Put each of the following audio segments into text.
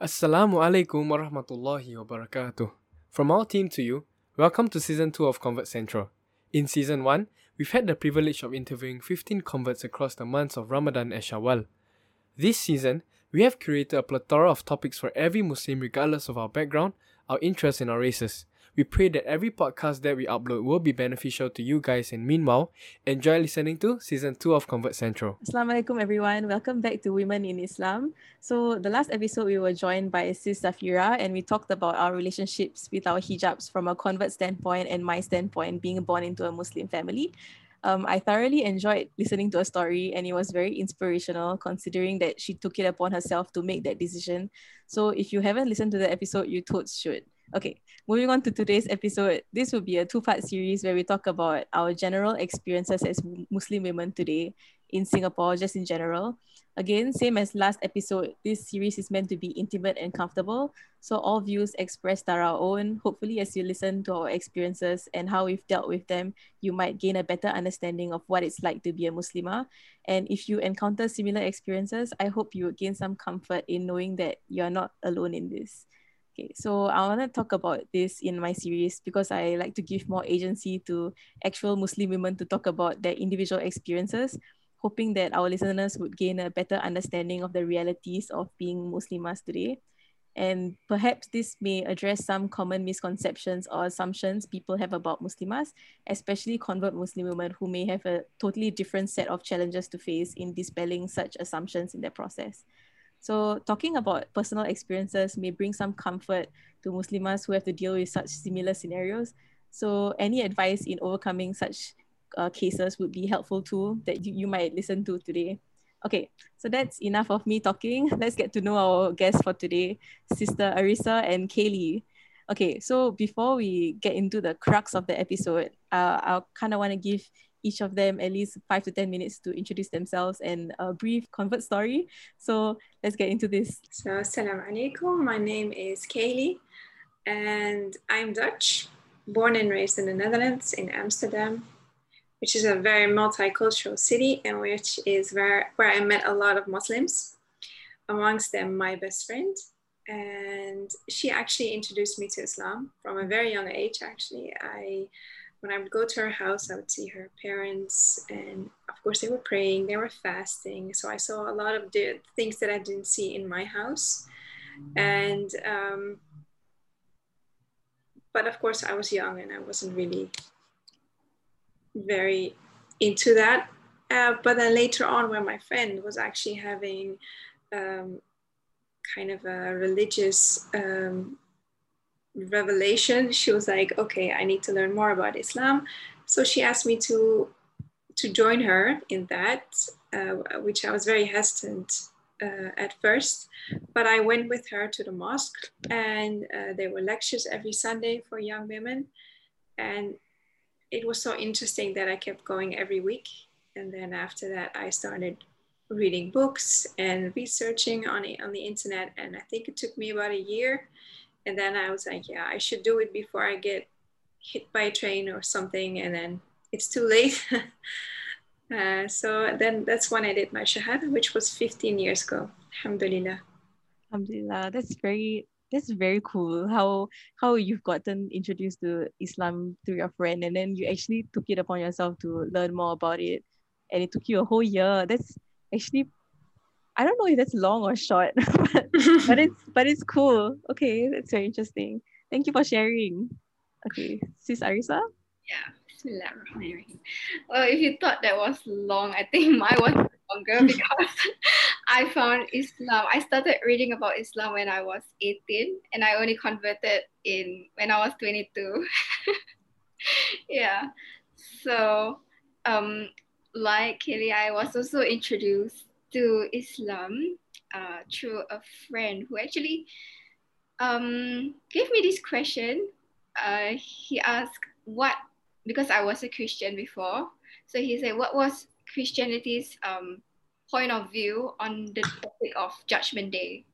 Assalamu alaikum warahmatullahi wabarakatuh. From our team to you, welcome to season 2 of Convert Central. In season 1, we've had the privilege of interviewing 15 converts across the months of Ramadan and Shawwal. This season, we have created a plethora of topics for every Muslim regardless of our background, our interests, and our races. We pray that every podcast that we upload will be beneficial to you guys and meanwhile, enjoy listening to season 2 of Convert Central. Assalamualaikum everyone. Welcome back to Women in Islam. So the last episode we were joined by Sis Safira and we talked about our relationships with our hijabs from a convert standpoint and my standpoint being born into a Muslim family. Um, I thoroughly enjoyed listening to her story and it was very inspirational considering that she took it upon herself to make that decision. So if you haven't listened to the episode, you totes should. Okay, moving on to today's episode. This will be a two part series where we talk about our general experiences as Muslim women today in Singapore, just in general. Again, same as last episode, this series is meant to be intimate and comfortable. So all views expressed are our own. Hopefully, as you listen to our experiences and how we've dealt with them, you might gain a better understanding of what it's like to be a Muslimah. And if you encounter similar experiences, I hope you gain some comfort in knowing that you're not alone in this. Okay, so I want to talk about this in my series because I like to give more agency to actual Muslim women to talk about their individual experiences, hoping that our listeners would gain a better understanding of the realities of being Muslimas today. And perhaps this may address some common misconceptions or assumptions people have about Muslimas, especially convert Muslim women who may have a totally different set of challenges to face in dispelling such assumptions in their process. So talking about personal experiences may bring some comfort to Muslimas who have to deal with such similar scenarios. So any advice in overcoming such uh, cases would be helpful too that you, you might listen to today. Okay, so that's enough of me talking. Let's get to know our guests for today, Sister Arisa and Kaylee. Okay, so before we get into the crux of the episode, uh, I kind of want to give each of them at least five to 10 minutes to introduce themselves and a brief convert story. So let's get into this. So, Assalamu alaikum. My name is Kaylee and I'm Dutch, born and raised in the Netherlands, in Amsterdam, which is a very multicultural city and which is where, where I met a lot of Muslims, amongst them my best friend. And she actually introduced me to Islam from a very young age, actually. I when I would go to her house, I would see her parents, and of course, they were praying, they were fasting. So I saw a lot of the things that I didn't see in my house. And, um, but of course, I was young and I wasn't really very into that. Uh, but then later on, when my friend was actually having um, kind of a religious um, revelation she was like okay i need to learn more about islam. So she asked me to to join her in that uh, which i was very hesitant uh, at first but i went with her to the mosque and uh, there were lectures every sunday for young women. And it was so interesting that i kept going every week. And then after that i started reading books and researching on, on the internet. And i think it took me about a year and then I was like, yeah, I should do it before I get hit by a train or something, and then it's too late. uh, so then that's when I did my shahada, which was 15 years ago. Alhamdulillah. Alhamdulillah. That's very that's very cool. How how you've gotten introduced to Islam through your friend, and then you actually took it upon yourself to learn more about it, and it took you a whole year. That's actually I don't know if that's long or short, but, but it's but it's cool. Okay, that's very interesting. Thank you for sharing. Okay, Sis Arisa. Yeah. Well, if you thought that was long, I think mine was longer because I found Islam. I started reading about Islam when I was 18 and I only converted in when I was 22. yeah. So um like Kelly, I was also introduced to Islam uh, through a friend who actually um, gave me this question. Uh, he asked what, because I was a Christian before, so he said, what was Christianity's um, point of view on the topic of Judgment Day?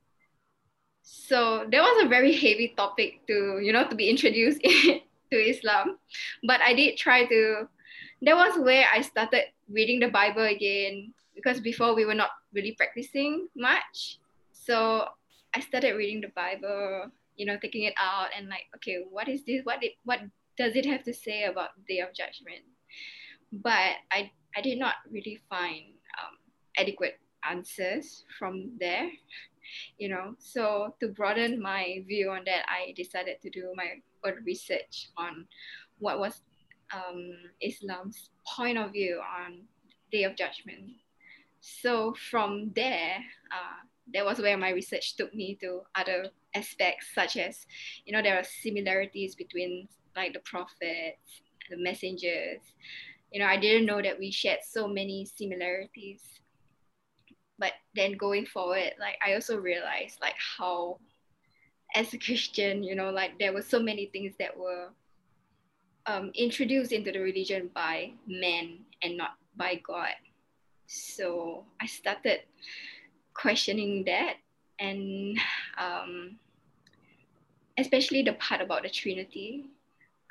So that was a very heavy topic to, you know, to be introduced to Islam. But I did try to, that was where I started reading the Bible again, because before we were not really practicing much. So I started reading the Bible, you know, taking it out and like, okay, what is this? What it what does it have to say about day of judgment? But I I did not really find um, adequate answers from there, you know. So to broaden my view on that, I decided to do my own research on what was um, Islam's point of view on Day of Judgment. So from there, uh, that was where my research took me to other aspects, such as, you know, there are similarities between like the prophets, the messengers. You know, I didn't know that we shared so many similarities. But then going forward, like I also realized like how as a Christian, you know, like there were so many things that were um, introduced into the religion by men and not by God. So I started questioning that and um, especially the part about the Trinity.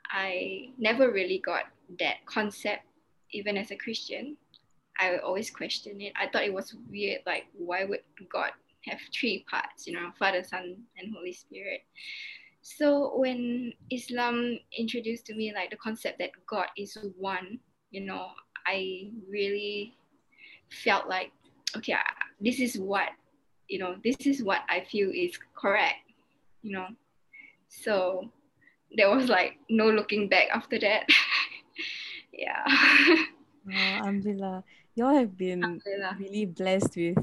I never really got that concept, even as a Christian. I always question it. I thought it was weird, like, why would God have three parts, you know, Father, Son, and Holy Spirit? So when Islam introduced to me like the concept that God is one, you know, I really felt like, okay, this is what, you know, this is what I feel is correct, you know. So there was like no looking back after that. yeah. Oh, Alhamdulillah. Y'all have been really blessed with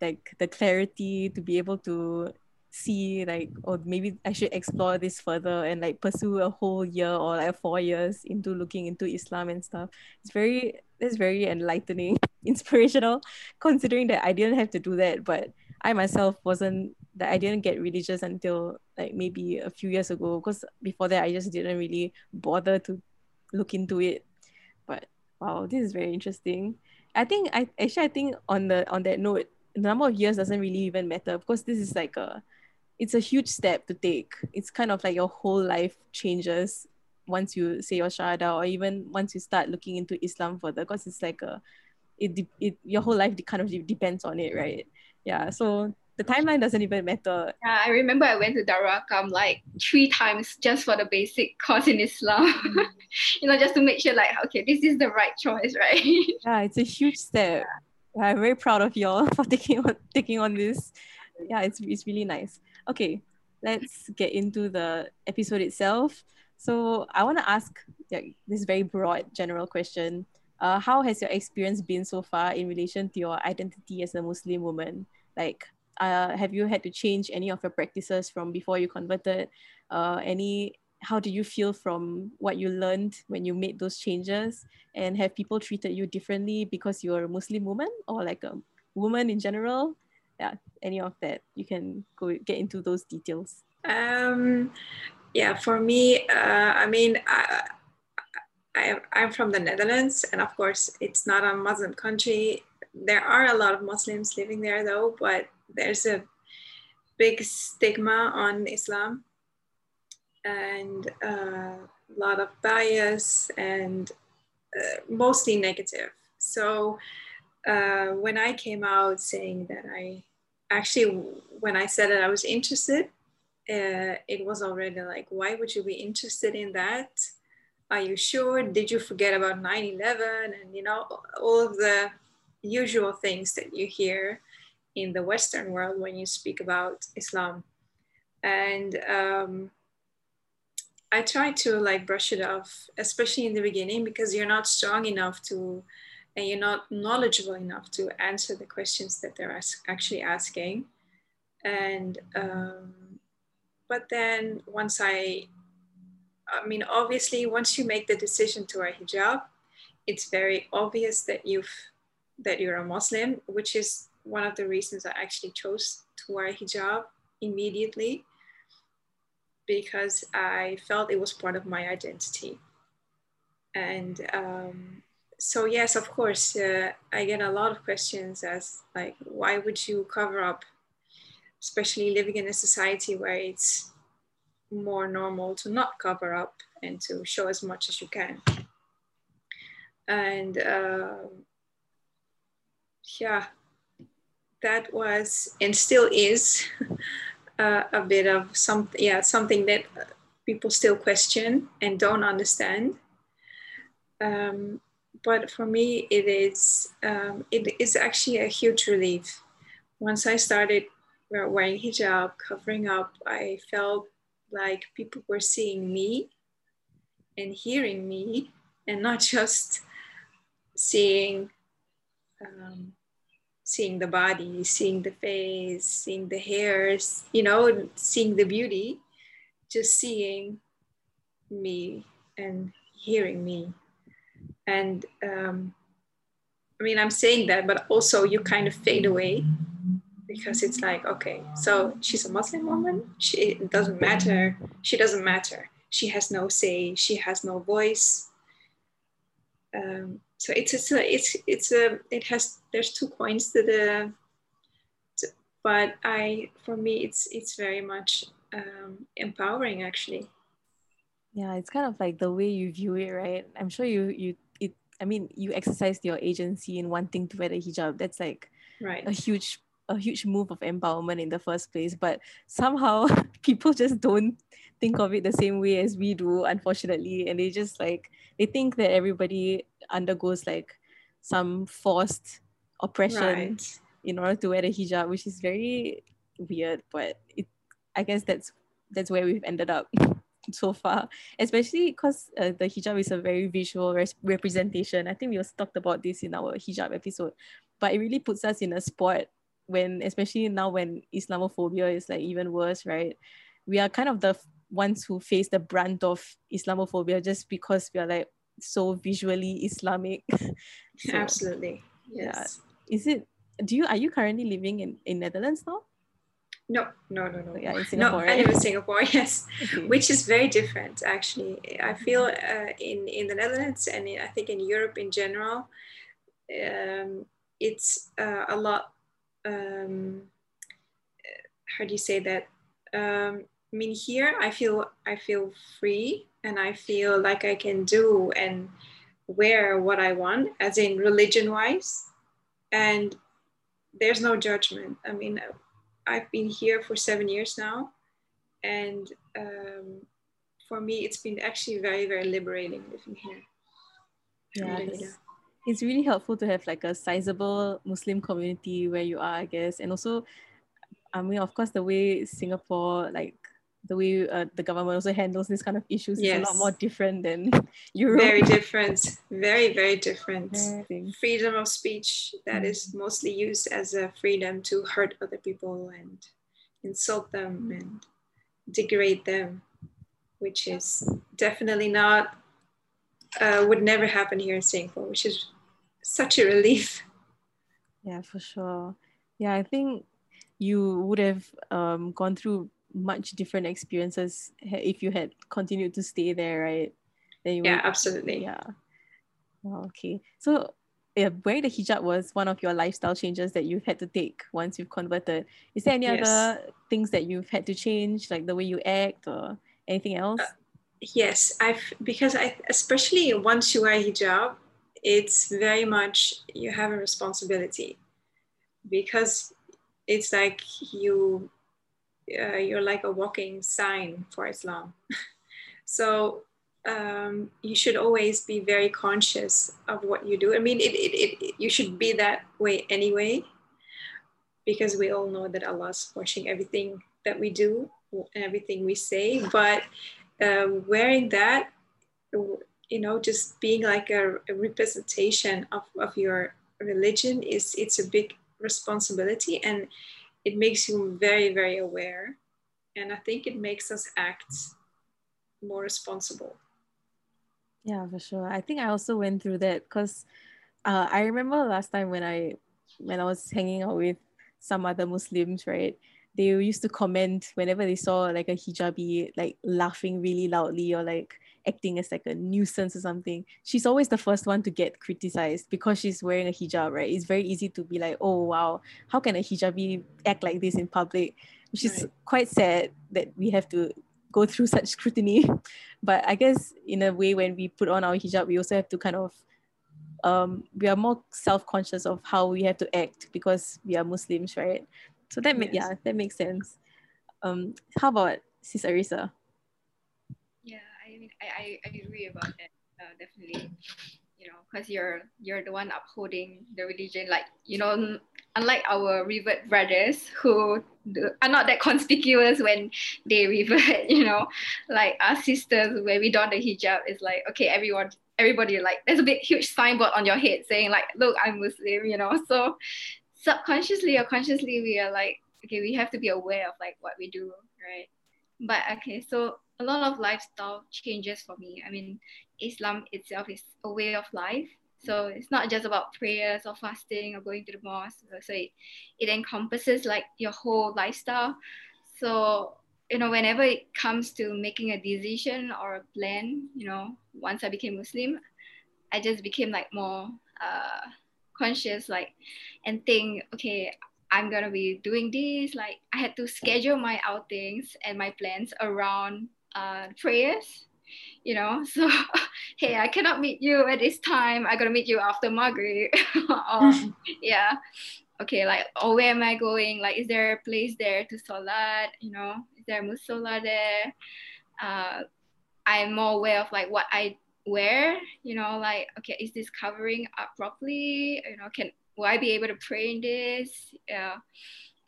like the clarity to be able to see like or maybe I should explore this further and like pursue a whole year or like four years into looking into Islam and stuff. It's very it's very enlightening, inspirational, considering that I didn't have to do that, but I myself wasn't that I didn't get religious until like maybe a few years ago because before that I just didn't really bother to look into it. But wow, this is very interesting. I think I actually I think on the on that note, the number of years doesn't really even matter because this is like a it's a huge step to take. It's kind of like your whole life changes once you say your shahada or even once you start looking into Islam further because it's like a it, it your whole life kind of depends on it, right? Yeah. So the timeline doesn't even matter. Yeah, I remember I went to Darul Arqam like three times just for the basic course in Islam. You know, just to make sure like, okay, this is the right choice, right? yeah, it's a huge step. Yeah. I'm very proud of y'all for taking on taking on this. Yeah, it's it's really nice. Okay, let's get into the episode itself. So I want to ask like, this very broad general question. Uh, how has your experience been so far in relation to your identity as a Muslim woman? Like, uh, have you had to change any of your practices from before you converted? Uh, any how do you feel from what you learned when you made those changes? And have people treated you differently because you're a Muslim woman or like a woman in general? yeah any of that you can go get into those details um yeah for me uh, i mean I, I i'm from the netherlands and of course it's not a muslim country there are a lot of muslims living there though but there's a big stigma on islam and uh, a lot of bias and uh, mostly negative so uh, when I came out saying that I actually, when I said that I was interested, uh, it was already like, why would you be interested in that? Are you sure? Did you forget about 9 11? And, you know, all of the usual things that you hear in the Western world when you speak about Islam. And um, I try to like brush it off, especially in the beginning, because you're not strong enough to and you're not knowledgeable enough to answer the questions that they're actually asking. And um, but then once I, I mean, obviously, once you make the decision to wear hijab, it's very obvious that you've that you're a Muslim, which is one of the reasons I actually chose to wear hijab immediately because I felt it was part of my identity. And um, so yes, of course, uh, I get a lot of questions as like, why would you cover up, especially living in a society where it's more normal to not cover up and to show as much as you can. And uh, yeah, that was and still is uh, a bit of something, yeah, something that people still question and don't understand. Um, but for me, it is um, it is actually a huge relief. Once I started wearing hijab, covering up, I felt like people were seeing me and hearing me, and not just seeing um, seeing the body, seeing the face, seeing the hairs, you know, seeing the beauty, just seeing me and hearing me. And um, I mean, I'm saying that, but also you kind of fade away because it's like, okay, so she's a Muslim woman. She it doesn't matter. She doesn't matter. She has no say. She has no voice. Um, so it's it's a, it's it's a it has there's two coins to the to, but i for me it's it's very much um, empowering actually yeah it's kind of like the way you view it right i'm sure you you it i mean you exercised your agency in wanting to wear the hijab that's like right a huge a huge move of empowerment in the first place but somehow people just don't think of it the same way as we do unfortunately. And they just like they think that everybody undergoes like some forced oppression right. in order to wear the hijab which is very weird but it i guess that's that's where we've ended up so far. Especially because uh, the hijab is a very visual res- representation. I think we also talked about this in our hijab episode but it really puts us in a spot when especially now when islamophobia is like even worse right we are kind of the ones who face the brunt of Islamophobia just because we are like so visually Islamic. so, Absolutely. Yes. Yeah. Is it do you are you currently living in, in Netherlands now? No, no, no, no. Yeah, in Singapore. No, right? I live in Singapore, yes, okay. which is very different actually. I feel uh, in in the Netherlands and in, I think in Europe in general, um, it's uh, a lot. Um, how do you say that? Um, I mean, here I feel I feel free and I feel like I can do and wear what I want, as in religion wise, and there's no judgment. I mean, I've been here for seven years now, and um, for me, it's been actually very very liberating living here. Yeah, it's really helpful to have like a sizable Muslim community where you are, I guess, and also I mean, of course, the way Singapore like the way uh, the government also handles this kind of issues yes. is a lot more different than Europe. Very different, very very different. Freedom of speech that mm. is mostly used as a freedom to hurt other people and insult them and degrade them, which is definitely not uh, would never happen here in Singapore, which is such a relief. Yeah, for sure. Yeah, I think you would have um, gone through much different experiences if you had continued to stay there, right? Then you yeah, would, absolutely. Yeah. Oh, okay. So yeah, wearing the hijab was one of your lifestyle changes that you've had to take once you've converted. Is there any yes. other things that you've had to change, like the way you act or anything else? Uh, yes, I've because I especially once you wear hijab, it's very much you have a responsibility because it's like you uh, you're like a walking sign for Islam. so um, you should always be very conscious of what you do. I mean, it, it, it, you should be that way anyway, because we all know that Allah's watching everything that we do and everything we say. But uh, wearing that, you know, just being like a, a representation of, of your religion is it's a big responsibility and it makes you very, very aware. And I think it makes us act more responsible. Yeah, for sure. I think I also went through that because uh, I remember last time when I when I was hanging out with some other Muslims, right? They used to comment whenever they saw like a hijabi like laughing really loudly or like acting as like a nuisance or something, she's always the first one to get criticized because she's wearing a hijab, right? It's very easy to be like, oh wow, how can a hijabi act like this in public? Which is right. quite sad that we have to go through such scrutiny. But I guess in a way, when we put on our hijab, we also have to kind of um, we are more self-conscious of how we have to act because we are Muslims, right? So that makes Yes. yeah, that makes sense. Um, how about Sis Arisa? I, I agree about that. Uh, definitely, you know, because you're you're the one upholding the religion. Like you know, unlike our revert brothers who do, are not that conspicuous when they revert. You know, like our sisters where we don the hijab, is like okay, everyone, everybody like there's a big huge signboard on your head saying like, look, I'm Muslim. You know, so subconsciously or consciously we are like, okay, we have to be aware of like what we do, right? But okay, so a lot of lifestyle changes for me. I mean, Islam itself is a way of life. So it's not just about prayers or fasting or going to the mosque. So it, it encompasses like your whole lifestyle. So, you know, whenever it comes to making a decision or a plan, you know, once I became Muslim, I just became like more uh, conscious, like, and think, okay, I'm gonna be doing this. Like, I had to schedule my outings and my plans around uh, prayers, you know. So, hey, I cannot meet you at this time. I gotta meet you after or, yeah, okay, like, or where am I going? Like, is there a place there to salat? You know, is there a musalla there? Uh, I'm more aware of like what I wear. You know, like, okay, is this covering up properly? You know, can will I be able to pray in this? Yeah.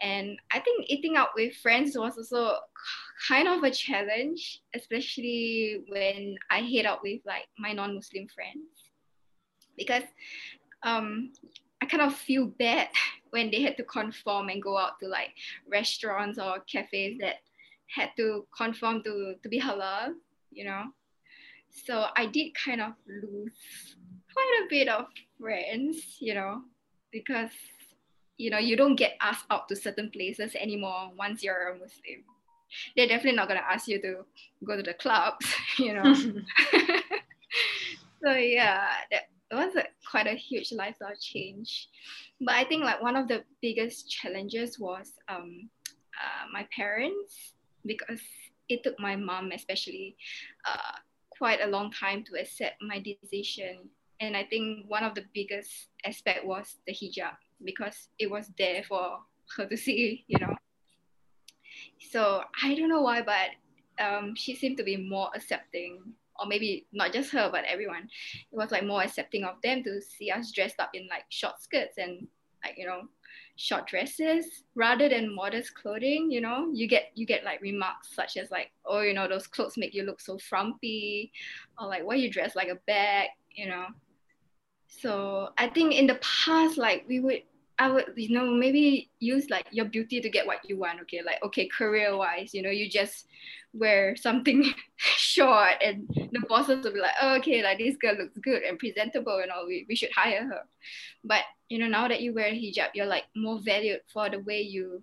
And I think eating out with friends was also kind of a challenge, especially when I hit out with like my non-Muslim friends, because um, I kind of feel bad when they had to conform and go out to like restaurants or cafes that had to conform to to be halal, you know. So I did kind of lose quite a bit of friends, you know, because you know you don't get asked out to certain places anymore once you're a muslim. They're definitely not going to ask you to go to the clubs you know. So yeah that was a, quite a huge lifestyle change. But i think like one of the biggest challenges was um, uh, my parents because it took my mom especially uh, quite a long time to accept my decision and i think one of the biggest aspect was the hijab because it was there for her to see, you know. So I don't know why, but um, she seemed to be more accepting, or maybe not just her, but everyone. It was like more accepting of them to see us dressed up in like short skirts and like you know short dresses rather than modest clothing you know you get you get like remarks such as like oh you know those clothes make you look so frumpy or like why you dress like a bag you know so I think in the past, like we would, I would, you know, maybe use like your beauty to get what you want. Okay, like okay, career wise, you know, you just wear something short, and the bosses will be like, oh, okay, like this girl looks good and presentable, and all. We we should hire her. But you know, now that you wear hijab, you're like more valued for the way you,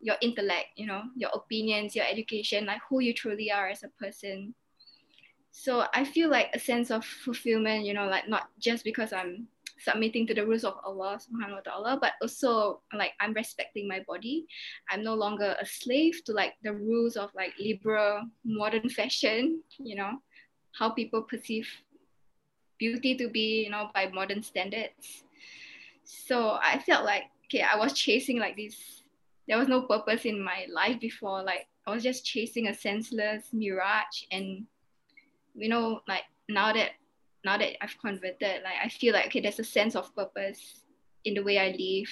your intellect, you know, your opinions, your education, like who you truly are as a person so i feel like a sense of fulfillment you know like not just because i'm submitting to the rules of allah subhanahu wa ta'ala but also like i'm respecting my body. I'm no longer a slave to like the rules of like liberal modern fashion you know how people perceive beauty to be you know by modern standards. So i felt like okay i was chasing like this there was no purpose in my life before. Like i was just chasing a senseless mirage and you know like now that now that I've converted like I feel like okay there's a sense of purpose in the way I live.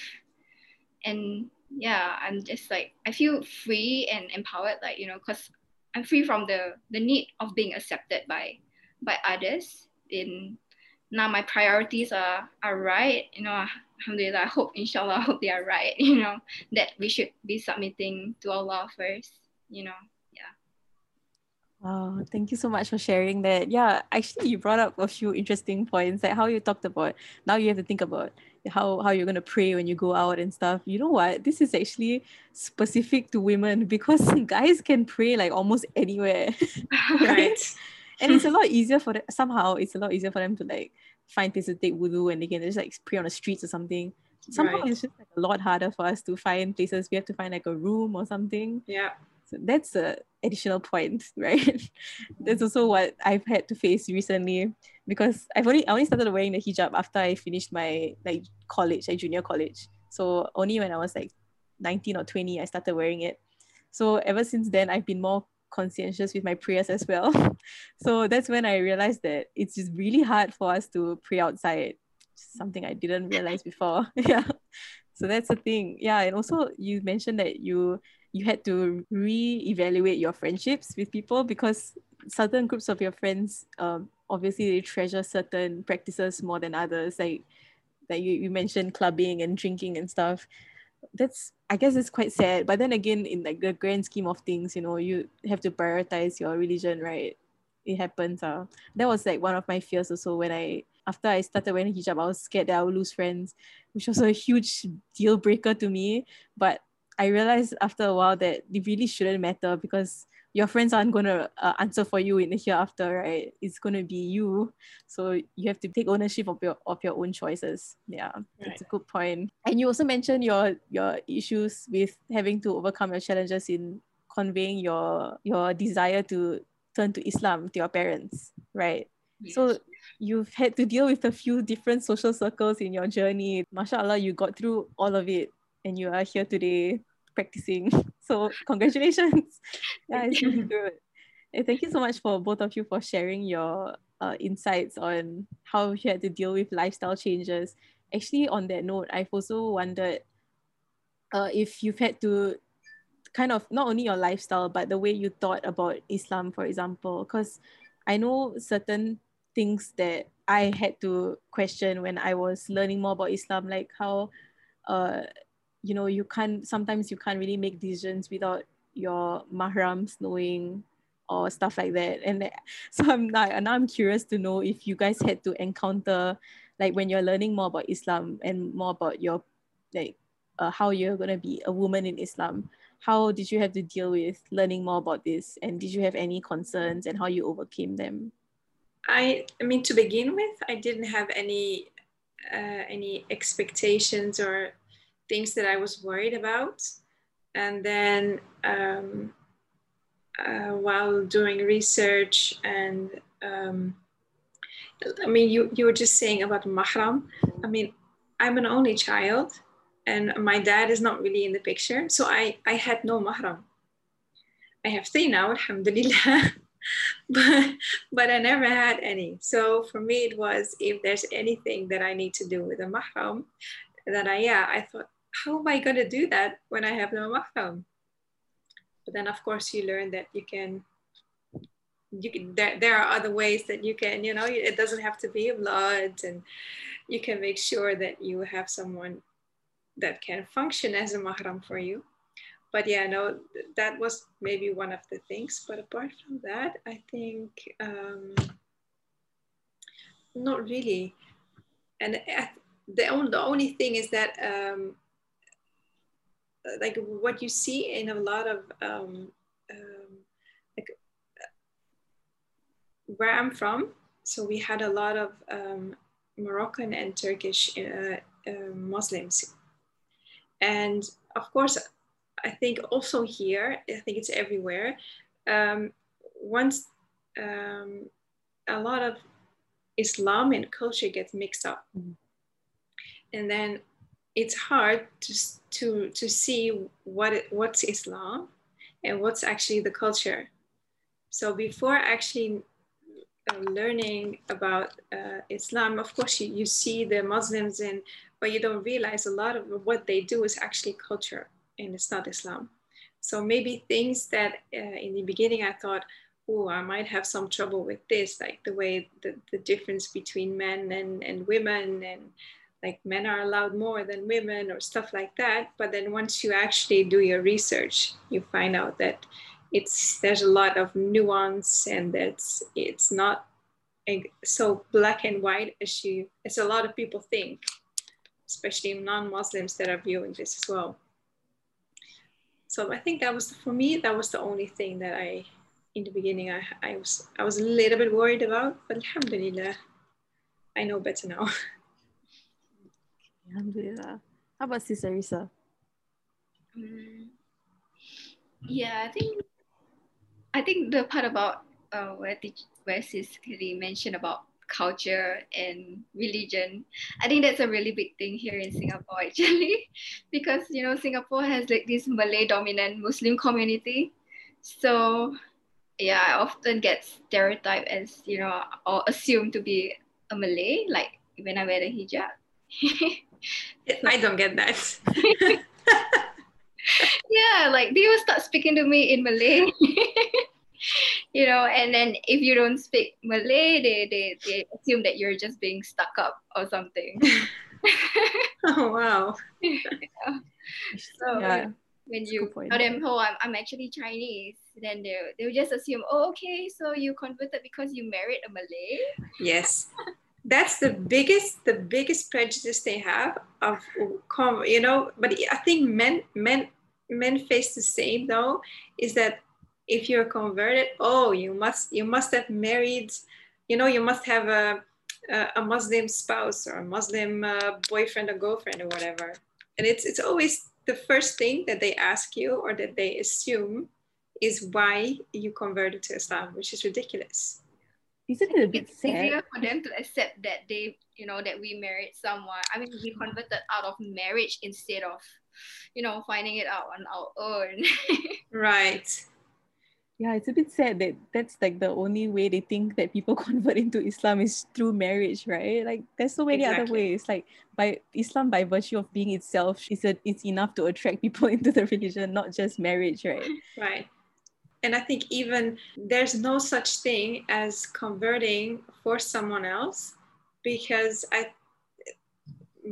And yeah I'm just like I feel free and empowered like you know because I'm free from the the need of being accepted by by others. In now my priorities are are right. You know alhamdulillah I hope inshallah I hope they are right you know that we should be submitting to Allah first you know Wow, thank you so much for sharing that. Yeah, actually, you brought up a few interesting points, like how you talked about now you have to think about how how you're gonna pray when you go out and stuff. You know what? This is actually specific to women because guys can pray like almost anywhere, right. and it's a lot easier for them. Somehow, it's a lot easier for them to like find places to take wudu and they can just like pray on the streets or something. Somehow, Right. it's just like a lot harder for us to find places. We have to find like a room or something Yeah. So that's a additional point, right? that's also what I've had to face recently because I've only I only started wearing the hijab after I finished my like college, like junior college. So only when I was like 19 or 20, I started wearing it. So ever since then, I've been more conscientious with my prayers as well. so that's when I realized that it's just really hard for us to pray outside. Something I didn't realize before. yeah. So that's the thing. Yeah. And also you mentioned that you you had to re-evaluate your friendships with people because certain groups of your friends um obviously they treasure certain practices more than others. Like like you, you mentioned clubbing and drinking and stuff that's I guess it's quite sad. But then again, in like the grand scheme of things, you know, you have to prioritize your religion, right? It happens. Uh. That was like one of my fears also when I after I started wearing hijab, I was scared that I would lose friends, which was a huge deal breaker to me. But I realized after a while that it really shouldn't matter because your friends aren't going to uh, answer for you in the hereafter, right? It's going to be you. So you have to take ownership of your of your own choices. Yeah, right. that's a good point. And you also mentioned your your issues with having to overcome your challenges in conveying your your desire to turn to Islam to your parents, right? Yes. So you've had to deal with a few different social circles in your journey. MashaAllah, you got through all of it and you are here today practicing. So congratulations. yeah, it's really good. And thank you so much for both of you for sharing your uh, insights on how you had to deal with lifestyle changes. Actually, on that note, I've also wondered uh, if you've had to kind of not only your lifestyle, but the way you thought about Islam, for example, because I know certain things that I had to question when I was learning more about Islam, like how uh, you know you can't sometimes you can't really make decisions without your mahrams knowing or stuff like that. And so i'm now, now i'm curious to know if you guys had to encounter like when you're learning more about islam and more about your like uh, how you're going to be a woman in islam how did you have to deal with learning more about this? And did you have any concerns and how you overcame them? I i mean to begin with i didn't have any uh, any expectations or things that I was worried about. And then um, uh, while doing research and um, I mean, you, you were just saying about mahram. I mean, I'm an only child and my dad is not really in the picture. So I, I had no mahram. I have three now, alhamdulillah. but, but I never had any. So for me, it was if there's anything that I need to do with a mahram, that I, yeah, I thought, how am I going to do that when I have no mahram? But then, of course, you learn that you can. You can, there, there are other ways that you can, you know, it doesn't have to be blood, and you can make sure that you have someone that can function as a mahram for you. But yeah, no, that was maybe one of the things. But apart from that, I think um, not really. And the only, the only thing is that um, like what you see in a lot of um, um, like where I'm from. So we had a lot of um, Moroccan and Turkish uh, uh, Muslims, and of course, I think also here, I think it's everywhere. Um, once um, a lot of Islam and culture gets mixed up, mm-hmm. and then it's hard to, to, to see what it, what's Islam and what's actually the culture. So before actually uh, learning about uh, Islam, of course, you, you see the Muslims in, but you don't realize a lot of what they do is actually culture and it's not Islam. So maybe things that uh, in the beginning I thought, oh, I might have some trouble with this, like the way the, the difference between men and, and women and like men are allowed more than women or stuff like that. But then once you actually do your research you find out that it's there's a lot of nuance and that's it's not so black and white as you as a lot of people think especially non-muslims that are viewing this as well. So i think that was for me that was the only thing that i in the beginning i, I was i was a little bit worried about but alhamdulillah i know better now Alhamdulillah. How about Sis Arisa? Um, yeah, I think I think the part about uh, where the, where Sis mentioned about culture and religion, I think that's a really big thing here in Singapore actually, because you know Singapore has like this Malay dominant Muslim community, so yeah, I often get stereotyped as you know or assumed to be a Malay, like when I wear the hijab. I don't get that. yeah, like they will start speaking to me in Malay. you know, and then if you don't speak Malay, they, they, they assume that you're just being stuck up or something. oh wow. yeah. So yeah. when you tell them, oh, I'm, I'm actually Chinese, then they they'll just assume, oh, okay, so you converted because you married a Malay. Yes. That's the biggest, the biggest prejudice they have of, you know. But I think men, men, men face the same though. Is that if you're converted, oh, you must, you must have married, you know, you must have a, a, Muslim spouse or a Muslim uh, boyfriend or girlfriend or whatever. And it's it's always the first thing that they ask you or that they assume is why you converted to Islam, which is ridiculous. Isn't it a bit it's sad? easier for them to accept that they, you know, that we married someone. I mean, we converted out of marriage instead of, you know, finding it out on our own. right. Yeah, it's a bit sad that that's like the only way they think that people convert into Islam is through marriage, right? Like there's so many exactly. other ways. Like by Islam, by virtue of being itself, is a, it's enough to attract people into the religion, not just marriage, right? Right and I think even there's no such thing as converting for someone else because I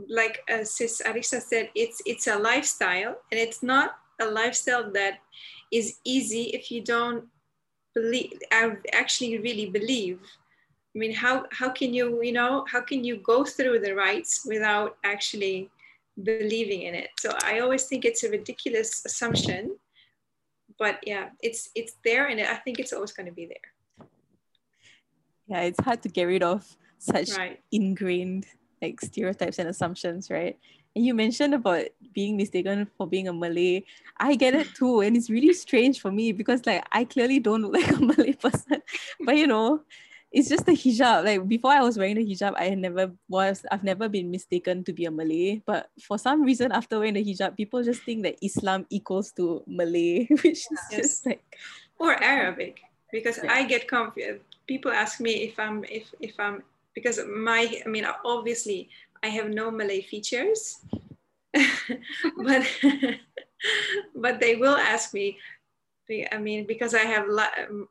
like uh, sis said it's it's a lifestyle and it's not a lifestyle that is easy if you don't believe i actually really believe. I mean how how can you you know how can you go through the rites without actually believing in it? So I always think it's a ridiculous assumption but yeah it's it's there and i think it's always going to be there yeah it's hard to get rid of such right. ingrained like stereotypes and assumptions right and you mentioned about being mistaken for being a Malay. I get it too. And it's really strange for me because like I clearly don't look like a Malay person. but you know, it's just the hijab. Like before I was wearing the hijab, I never was, I've never been mistaken to be a Malay. But for some reason, after wearing the hijab, people just think that Islam equals to Malay, which is yes. just like or Arabic. Because yeah. I get confused. People ask me if I'm if if I'm because my I mean obviously I have no Malay features. but but they will ask me I mean, because I have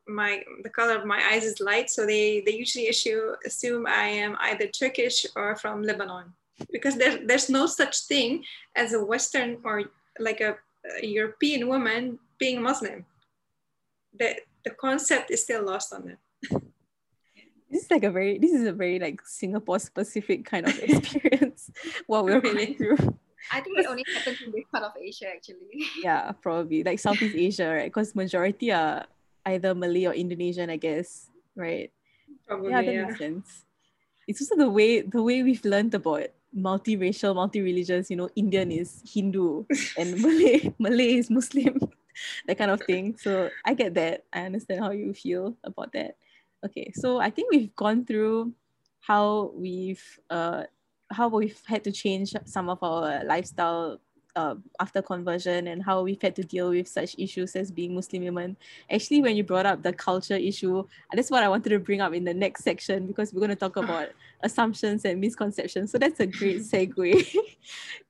my the color of my eyes is light, so they they usually issue assume I am either Turkish or from Lebanon, because there's there's no such thing as a Western or like a, a European woman being Muslim. The the concept is still lost on them. this is like a very this is a very like Singapore specific kind of experience what we're really. going through. I think it only happens in this part of Asia, actually. yeah, probably like Southeast Asia, right? Because majority are either Malay or Indonesian, I guess, right? Probably, yeah, that yeah. makes sense. It's also the way the way we've learned about multiracial, multi-religious. You know, Indian is Hindu and Malay Malay is Muslim, that kind of thing. So I get that. I understand how you feel about that. Okay, so I think we've gone through how we've uh how we've had to change some of our lifestyle uh, after conversion and how we've had to deal with such issues as being Muslim women. Actually, when you brought up the culture issue, that's what I wanted to bring up in the next section because we're going to talk about assumptions and misconceptions. So that's a great segue.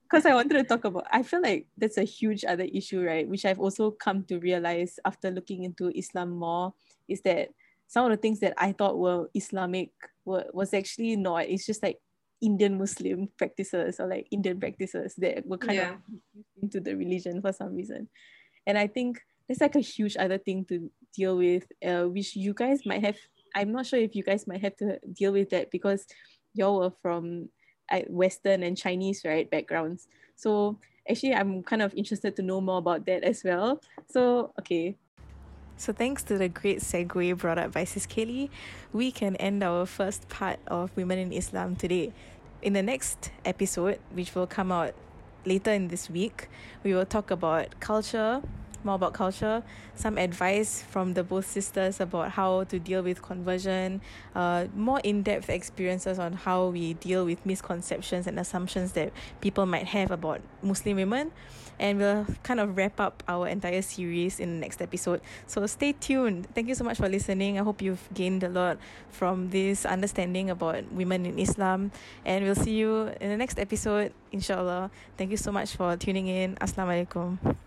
Because I wanted to talk about, I feel like that's a huge other issue, right? Which I've also come to realize after looking into Islam more, is that some of the things that I thought were Islamic were, was actually not. It's just like Indian Muslim practices or like Indian practices that were kind yeah. of into the religion for some reason. And I think that's like a huge other thing to deal with, uh, which you guys might have. I'm not sure if you guys might have to deal with that because y'all were from uh, Western and Chinese, right, backgrounds. So actually, I'm kind of interested to know more about that as well. So, okay, so, thanks to the great segue brought up by Sis Kelly, we can end our first part of Women in Islam today. In the next episode, which will come out later in this week, we will talk about culture, more about culture, some advice from the both sisters about how to deal with conversion, uh, more in depth experiences on how we deal with misconceptions and assumptions that people might have about Muslim women. And we'll kind of wrap up our entire series in the next episode. So stay tuned. Thank you so much for listening. I hope you've gained a lot from this understanding about women in Islam. And we'll see you in the next episode, inshallah. Thank you so much for tuning in. Assalamualaikum.